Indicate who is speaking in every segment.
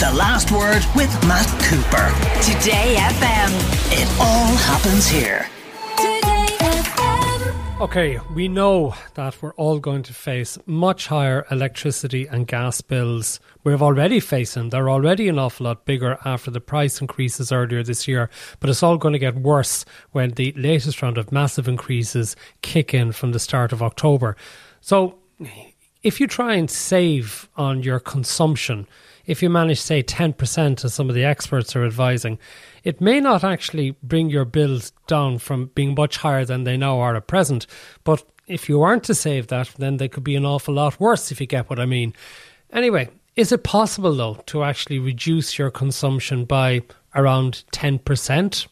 Speaker 1: The Last Word with Matt Cooper.
Speaker 2: Today FM.
Speaker 1: It all happens here.
Speaker 3: Today FM Okay, we know that we're all going to face much higher electricity and gas bills. We've already faced them. They're already an awful lot bigger after the price increases earlier this year, but it's all going to get worse when the latest round of massive increases kick in from the start of October. So, if you try and save on your consumption, if you manage, say, 10%, as some of the experts are advising, it may not actually bring your bills down from being much higher than they now are at present. But if you aren't to save that, then they could be an awful lot worse, if you get what I mean. Anyway, is it possible, though, to actually reduce your consumption by around 10%?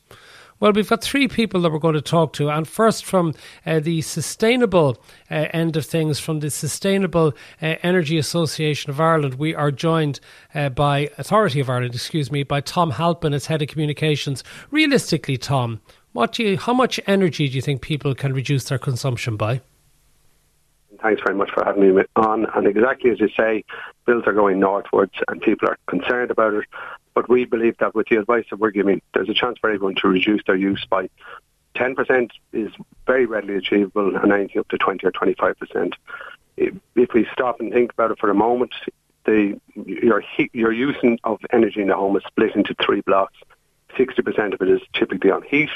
Speaker 3: Well, we've got three people that we're going to talk to. And first, from uh, the sustainable uh, end of things, from the Sustainable uh, Energy Association of Ireland, we are joined uh, by Authority of Ireland, excuse me, by Tom Halpin as head of communications. Realistically, Tom, what do you, how much energy do you think people can reduce their consumption by?
Speaker 4: Thanks very much for having me on. And exactly as you say, bills are going northwards and people are concerned about it. But we believe that with the advice that we're giving, there's a chance for everyone to reduce their use by 10% is very readily achievable and anything up to 20 or 25%. If we stop and think about it for a moment, the, your, your use of energy in the home is split into three blocks. 60% of it is typically on heat,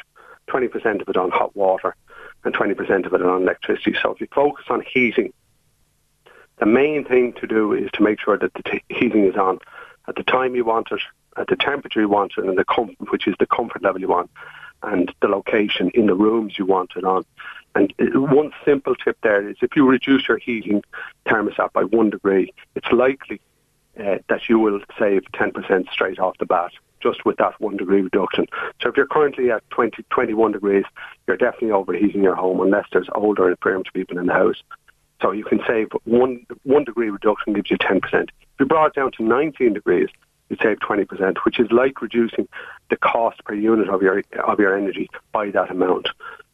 Speaker 4: 20% of it on hot water, and 20% of it on electricity. So if you focus on heating, the main thing to do is to make sure that the t- heating is on at the time you want it, at the temperature you want and the com- which is the comfort level you want, and the location in the rooms you want it on. And one simple tip there is if you reduce your heating thermostat by one degree, it's likely uh, that you will save 10% straight off the bat just with that one degree reduction. So if you're currently at 20, 21 degrees, you're definitely overheating your home unless there's older and infirmed people in the house. So you can save one one degree reduction gives you 10%. If you brought it down to 19 degrees, you save 20%, which is like reducing the cost per unit of your of your energy by that amount.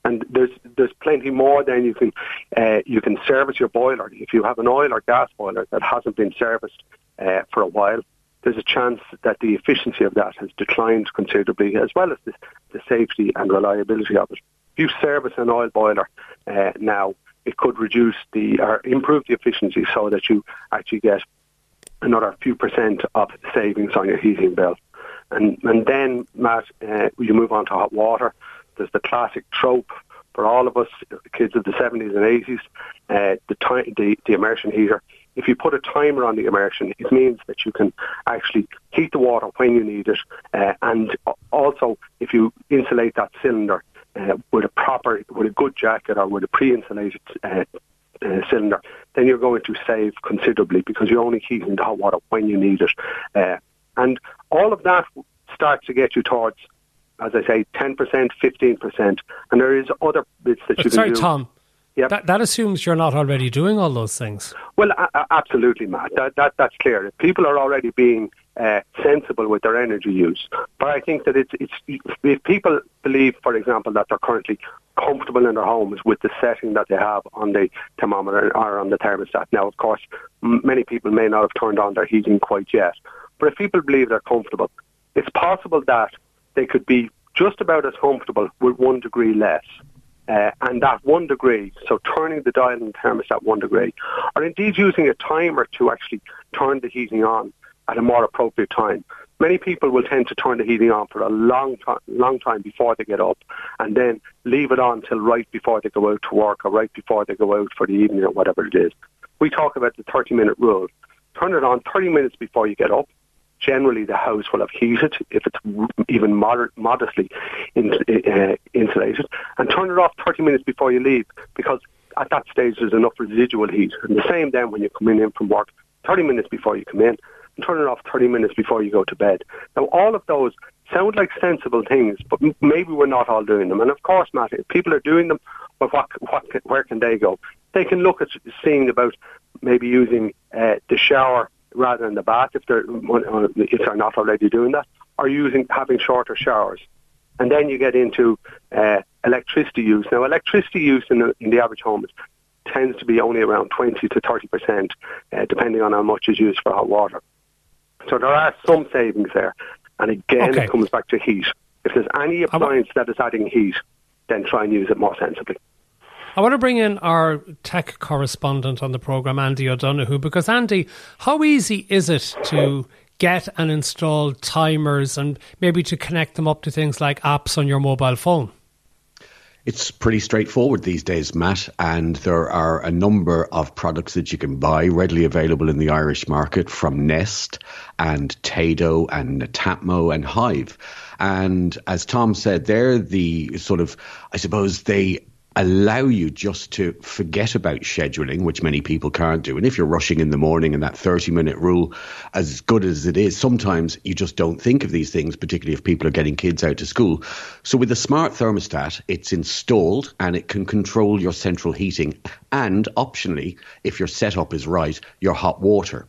Speaker 4: And there's there's plenty more. Then you can uh, you can service your boiler if you have an oil or gas boiler that hasn't been serviced uh, for a while there's a chance that the efficiency of that has declined considerably, as well as the, the safety and reliability of it. If you service an oil boiler uh, now, it could reduce the or improve the efficiency so that you actually get another few percent of savings on your heating bill. And and then, Matt, uh, you move on to hot water. There's the classic trope for all of us, kids of the 70s and 80s, uh, the, the the immersion heater if you put a timer on the immersion, it means that you can actually heat the water when you need it. Uh, and also, if you insulate that cylinder uh, with a proper, with a good jacket or with a pre-insulated uh, uh, cylinder, then you're going to save considerably because you're only heating the hot water when you need it. Uh, and all of that starts to get you towards, as I say, 10%, 15%. And there is other bits that you
Speaker 3: sorry,
Speaker 4: can do.
Speaker 3: Sorry, Tom. Yep. That, that assumes you're not already doing all those things.
Speaker 4: Well, a- absolutely, Matt. That, that, that's clear. People are already being uh, sensible with their energy use. But I think that it's, it's if people believe, for example, that they're currently comfortable in their homes with the setting that they have on the thermometer or on the thermostat. Now, of course, m- many people may not have turned on their heating quite yet. But if people believe they're comfortable, it's possible that they could be just about as comfortable with one degree less. Uh, and that one degree, so turning the dial in the thermostat one degree, or indeed using a timer to actually turn the heating on at a more appropriate time. Many people will tend to turn the heating on for a long time, long time before they get up, and then leave it on till right before they go out to work or right before they go out for the evening or whatever it is. We talk about the 30-minute rule. Turn it on 30 minutes before you get up, generally the house will have heated if it's even moder- modestly uh, insulated, and turn it off 30 minutes before you leave because at that stage there's enough residual heat. And the same then when you're coming in from work, 30 minutes before you come in, turn it off 30 minutes before you go to bed. Now all of those sound like sensible things, but maybe we're not all doing them. And of course, Matt, if people are doing them, well, what, what, where can they go? They can look at seeing about maybe using uh, the shower rather than the bath if they're if they're not already doing that, or using having shorter showers. And then you get into uh, electricity use. Now, electricity use in the, in the average home is, tends to be only around 20 to 30 percent, uh, depending on how much is used for hot water. So there are some savings there. And again,
Speaker 3: Okay.
Speaker 4: it comes back to heat. If there's any appliance that is adding heat, then try and use it more sensibly.
Speaker 3: I want to bring in our tech correspondent on the programme, Andy O'Donoghue, because Andy, how easy is it to get and install timers and maybe to connect them up to things like apps on your mobile phone?
Speaker 2: It's pretty straightforward these days, Matt, and there are a number of products that you can buy readily available in the Irish market from Nest and Tado and Tapo and Hive. And as Tom said, they're the sort of, I suppose they allow you just to forget about scheduling, which many people can't do. And if you're rushing in the morning and that 30 minute rule, as good as it is, sometimes you just don't think of these things, particularly if people are getting kids out to school. So with the smart thermostat, it's installed and it can control your central heating and optionally, if your setup is right, your hot water.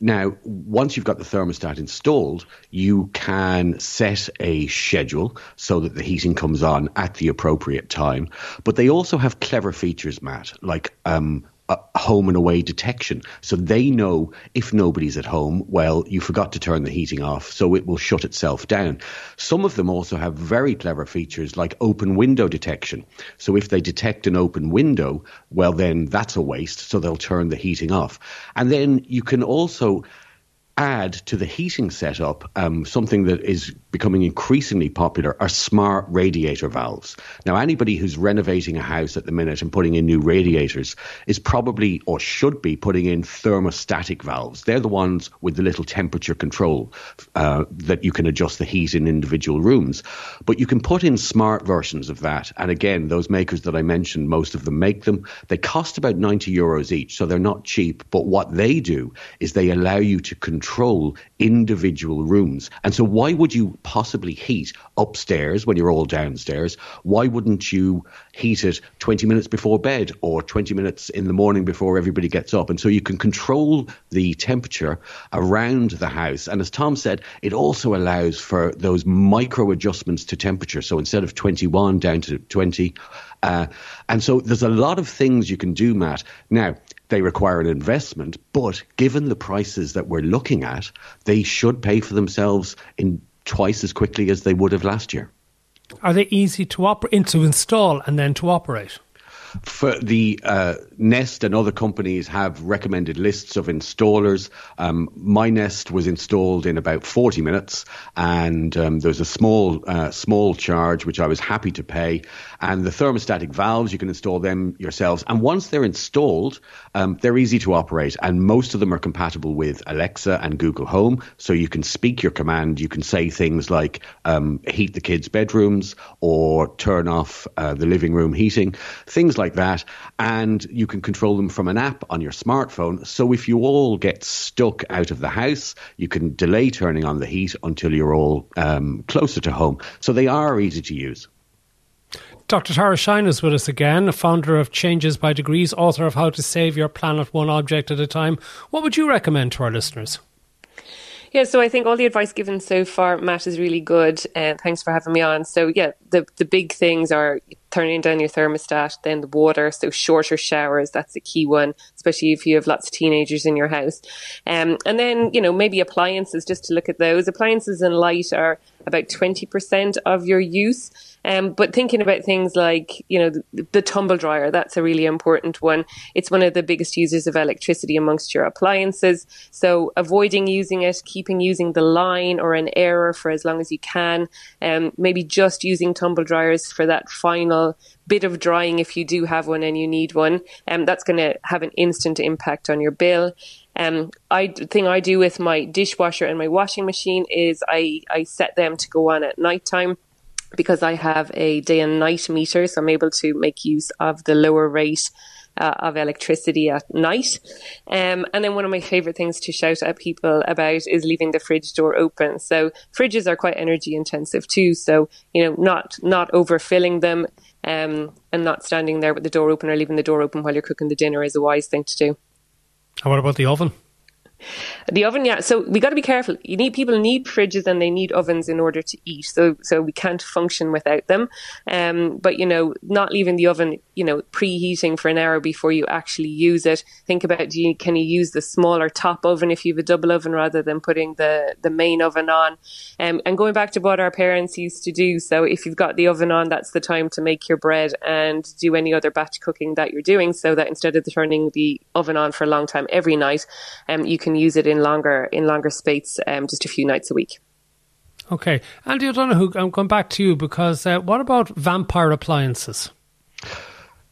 Speaker 2: Now, once you've got the thermostat installed, you can set a schedule so that the heating comes on at the appropriate time. But they also have clever features, Matt, like um, home and away detection. So they know if nobody's at home, well, you forgot to turn the heating off, so it will shut itself down. Some of them also have very clever features like open window detection. So if they detect an open window, well, then that's a waste, so they'll turn the heating off. And then you can also add to the heating setup um, something that is becoming increasingly popular are smart radiator valves. Now, anybody who's renovating a house at the minute and putting in new radiators is probably or should be putting in thermostatic valves. They're the ones with the little temperature control uh, that you can adjust the heat in individual rooms. But you can put in smart versions of that. And again, those makers that I mentioned, most of them make them. They cost about 90 euros each, so they're not cheap. But what they do is they allow you to control individual rooms. And so, why would you possibly heat upstairs when you're all downstairs? Why wouldn't you heat it 20 minutes before bed or 20 minutes in the morning before everybody gets up? And so, you can control the temperature around the house. And as Tom said, it also allows for those micro adjustments to temperature. So, instead of 21 down to 20. Uh, and so, there's a lot of things you can do, Matt. Now, they require an investment, but given the prices that we're looking at, they should pay for themselves in twice as quickly as they would have last year.
Speaker 3: Are they easy to operate, to install and then to operate?
Speaker 2: For the uh, Nest and other companies have recommended lists of installers. Um, my Nest was installed in about 40 minutes, and um, there's a small uh, small charge which I was happy to pay. And the thermostatic valves, you can install them yourselves. And once they're installed, um, they're easy to operate, and most of them are compatible with Alexa and Google Home. So you can speak your command. You can say things like um, heat the kids' bedrooms or turn off uh, the living room heating, things like that. And you can control them from an app on your smartphone. So if you all get stuck out of the house, you can delay turning on the heat until you're all um, closer to home. So they are easy to use.
Speaker 3: Dr. Tara Shine is with us again, a founder of Changes by Degrees, author of How to Save Your Planet One Object at a Time. What would you recommend to our listeners?
Speaker 5: Yeah, so I think all the advice given so far, Matt, is really good. Uh, thanks for having me on. So yeah, the the big things are turning down your thermostat, then the water, so shorter showers. That's the key one, especially if you have lots of teenagers in your house. Um, and then you know maybe appliances, just to look at those. Appliances and light are about twenty percent of your use. Um, but thinking about things like, you know, the, the, tumble dryer, that's a really important one. It's one of the biggest users of electricity amongst your appliances. So avoiding using it, keeping using the line or an error for as long as you can. Um, maybe just using tumble dryers for that final bit of drying if you do have one and you need one. Um, that's going to have an instant impact on your bill. Um, I thing I do with my dishwasher and my washing machine is I, I set them to go on at night time because I have a day and night meter, so I'm able to make use of the lower rate uh, of electricity at night. Um, and then one of my favorite things to shout at people about is leaving the fridge door open. So fridges are quite energy intensive too. So you know, not not overfilling them um, and not standing there with the door open or leaving the door open while you're cooking the dinner is a wise thing to do.
Speaker 3: And what about the oven?
Speaker 5: The oven, yeah. So we got to be careful. You need people need fridges and they need ovens in order to eat. So so we can't function without them. Um, but you know, not leaving the oven, you know, preheating for an hour before you actually use it. Think about do you, can you use the smaller top oven if you have a double oven rather than putting the the main oven on. Um, and going back to what our parents used to do. So if you've got the oven on, that's the time to make your bread and do any other batch cooking that you're doing. So that instead of turning the oven on for a long time every night, um, you can use it in longer in longer spates, um, just a few nights a week.
Speaker 3: Okay, Andy O'Donoghue, I'm going back to you because uh, what about vampire appliances?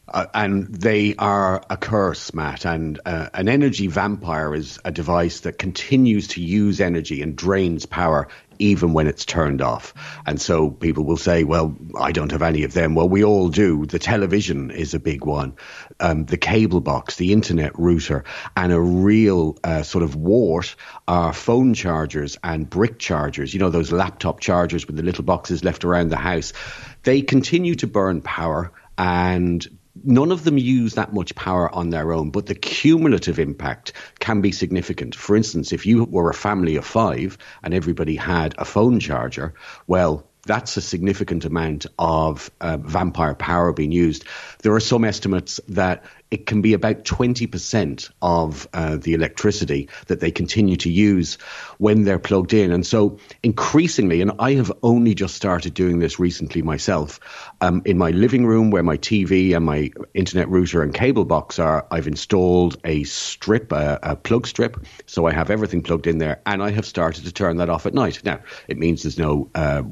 Speaker 2: Uh, and they are a curse, Matt. And uh, an energy vampire is a device that continues to use energy and drains power even when it's turned off. And so people will say, well, I don't have any of them. Well, we all do. The television is a big one, um, the cable box, the internet router, and a real uh, sort of wart are phone chargers and brick chargers. You know, those laptop chargers with the little boxes left around the house. They continue to burn power and none of them use that much power on their own, but the cumulative impact can be significant. For instance, if you were a family of five and everybody had a phone charger, well, that's a significant amount of uh, vampire power being used. There are some estimates that it can be about 20% of uh, the electricity that they continue to use when they're plugged in. And so, increasingly, and I have only just started doing this recently myself, um, in my living room where my TV and my internet router and cable box are, I've installed a strip, a, a plug strip. So I have everything plugged in there, and I have started to turn that off at night. Now, it means there's no uh,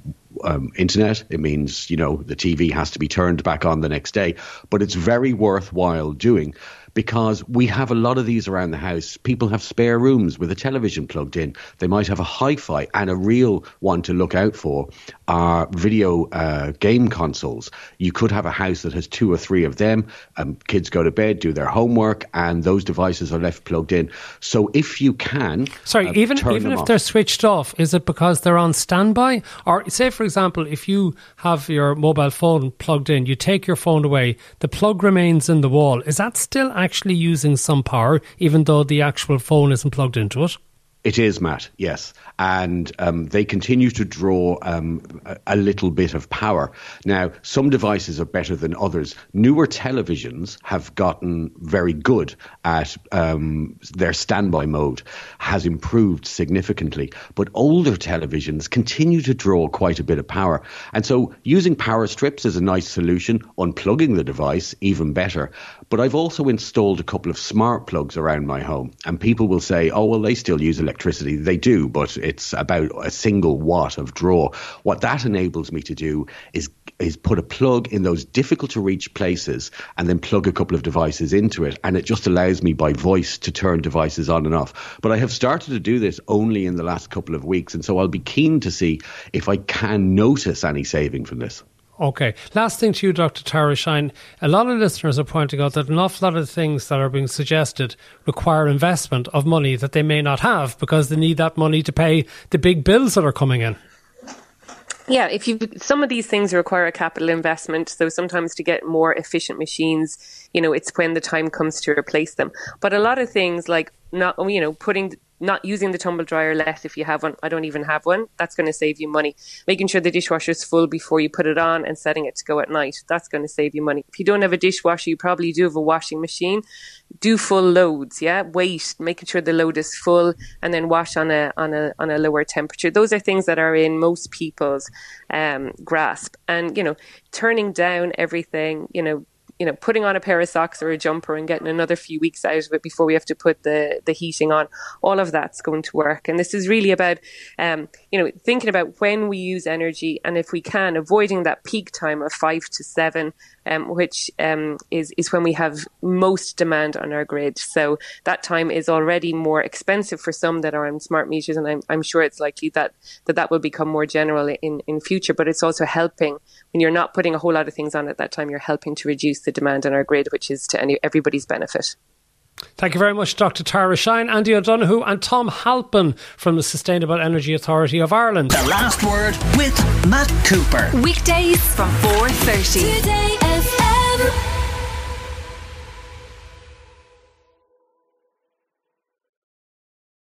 Speaker 2: um, internet. It means, you know, the TV has to be turned back on the next day. But it's very worthwhile doing because we have a lot of these around the house. People have spare rooms with a television plugged in. They might have a hi fi and a real one to look out for are video uh, game consoles. You could have a house that has two or three of them. Um, kids go to bed, do their homework, and those devices are left plugged in. So if you can.
Speaker 3: Sorry, uh, even, even if off. they're switched off, is it because they're on standby? Or say, for example, if you have your mobile phone plugged in, you take your phone away, the plug remains in the wall. Is that still actually using some power, even though the actual phone isn't plugged into it?
Speaker 2: It is, Matt, yes. And um, they continue to draw um, a, little bit of power. Now, some devices are better than others. Newer televisions have gotten very good at um, their standby mode, has improved significantly. But older televisions continue to draw quite a bit of power. And so using power strips is a nice solution. Unplugging the device, even better. But I've also installed a couple of smart plugs around my home. And people will say, oh, well, they still use electricity electricity. They do, but it's about a single watt of draw. What that enables me to do is is put a plug in those difficult to reach places and then plug a couple of devices into it. And it just allows me by voice to turn devices on and off. But I have started to do this only in the last couple of weeks. And so I'll be keen to see if I can notice any saving from this.
Speaker 3: Okay. Last thing to you, Dr. Tara Shine. A lot of listeners are pointing out that an awful lot of things that are being suggested require investment of money that they may not have because they need that money to pay the big bills that are coming in.
Speaker 5: Yeah, if you some of these things require a capital investment, so sometimes to get more efficient machines, you know, it's when the time comes to replace them. But a lot of things like not you know putting not using the tumble dryer less if you have one. I don't even have one. That's going to save you money. Making sure the dishwasher is full before you put it on and setting it to go at night. That's going to save you money. If you don't have a dishwasher, you probably do have a washing machine. Do full loads. Yeah, wait, making sure the load is full, and then wash on a on a on a lower temperature. Those are things that are in most people's um, grasp. And you know, turning down everything. You know, you know, putting on a pair of socks or a jumper and getting another few weeks out of it before we have to put the, the heating on, all of that's going to work. And this is really about, um, you know, thinking about when we use energy and if we can, avoiding that peak time of five to seven, um, which um, is, is when we have most demand on our grid. So that time is already more expensive for some that are on smart meters. And I'm, I'm sure it's likely that, that that will become more general in, in future, but it's also helping when you're not putting a whole lot of things on at that time, you're helping to reduce the demand on our grid, which is to any, everybody's benefit.
Speaker 3: Thank you very much, Dr. Tara Shine, Andy O'Donoghue, and Tom Halpin from the Sustainable Energy Authority of Ireland.
Speaker 1: The last word with Matt Cooper.
Speaker 6: Weekdays from 4.30. Today FM.